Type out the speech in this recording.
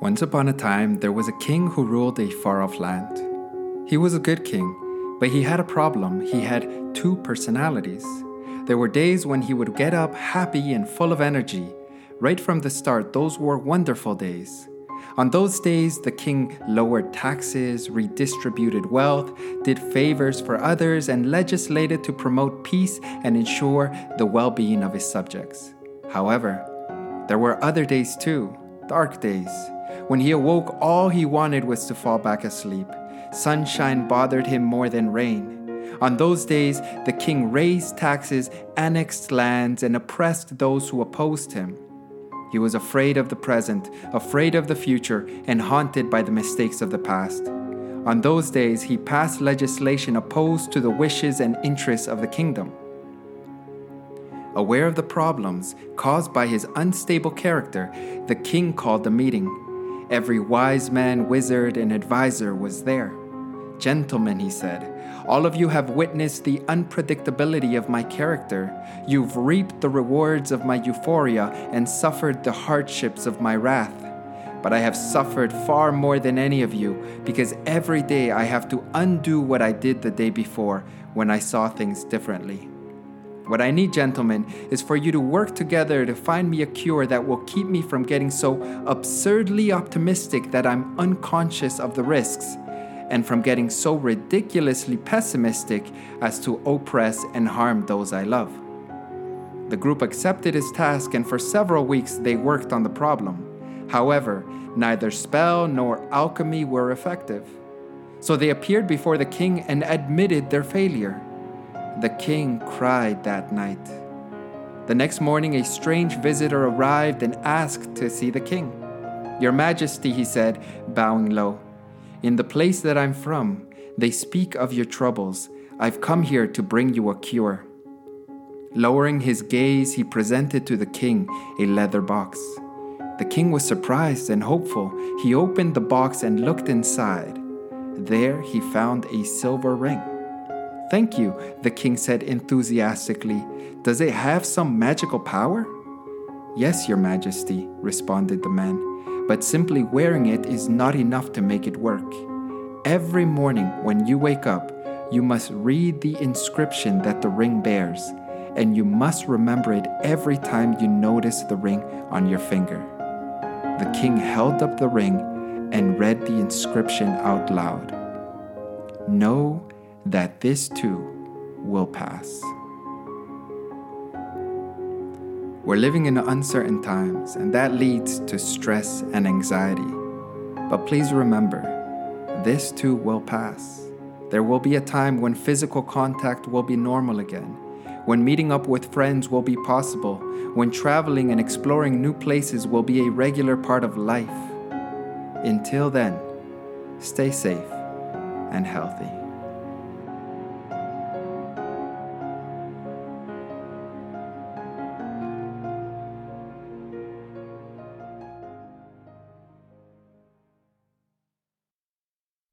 Once upon a time, there was a king who ruled a far off land. He was a good king, but he had a problem. He had two personalities. There were days when he would get up happy and full of energy. Right from the start, those were wonderful days. On those days, the king lowered taxes, redistributed wealth, did favors for others, and legislated to promote peace and ensure the well being of his subjects. However, there were other days too, dark days when he awoke, all he wanted was to fall back asleep. Sunshine bothered him more than rain. On those days, the king raised taxes, annexed lands, and oppressed those who opposed him. He was afraid of the present, afraid of the future, and haunted by the mistakes of the past. On those days, he passed legislation opposed to the wishes and interests of the kingdom. Aware of the problems caused by his unstable character, the king called a meeting. Every wise man, wizard, and adviser was there. Gentlemen, he said, all of you have witnessed the unpredictability of my character. You've reaped the rewards of my euphoria and suffered the hardships of my wrath. But I have suffered far more than any of you because every day I have to undo what I did the day before when I saw things differently. What I need, gentlemen, is for you to work together to find me a cure that will keep me from getting so absurdly optimistic that I'm unconscious of the risks, and from getting so ridiculously pessimistic as to oppress and harm those I love. The group accepted his task, and for several weeks they worked on the problem. However, neither spell nor alchemy were effective. So they appeared before the king and admitted their failure. The king cried that night. The next morning, a strange visitor arrived and asked to see the king. Your Majesty, he said, bowing low, in the place that I'm from, they speak of your troubles. I've come here to bring you a cure. Lowering his gaze, he presented to the king a leather box. The king was surprised and hopeful. He opened the box and looked inside. There he found a silver ring. Thank you, the king said enthusiastically. Does it have some magical power? Yes, your majesty, responded the man, but simply wearing it is not enough to make it work. Every morning when you wake up, you must read the inscription that the ring bears, and you must remember it every time you notice the ring on your finger. The king held up the ring and read the inscription out loud. Know that this too will pass. We're living in uncertain times, and that leads to stress and anxiety. But please remember, this too will pass. There will be a time when physical contact will be normal again, when meeting up with friends will be possible, when traveling and exploring new places will be a regular part of life. Until then, stay safe and healthy.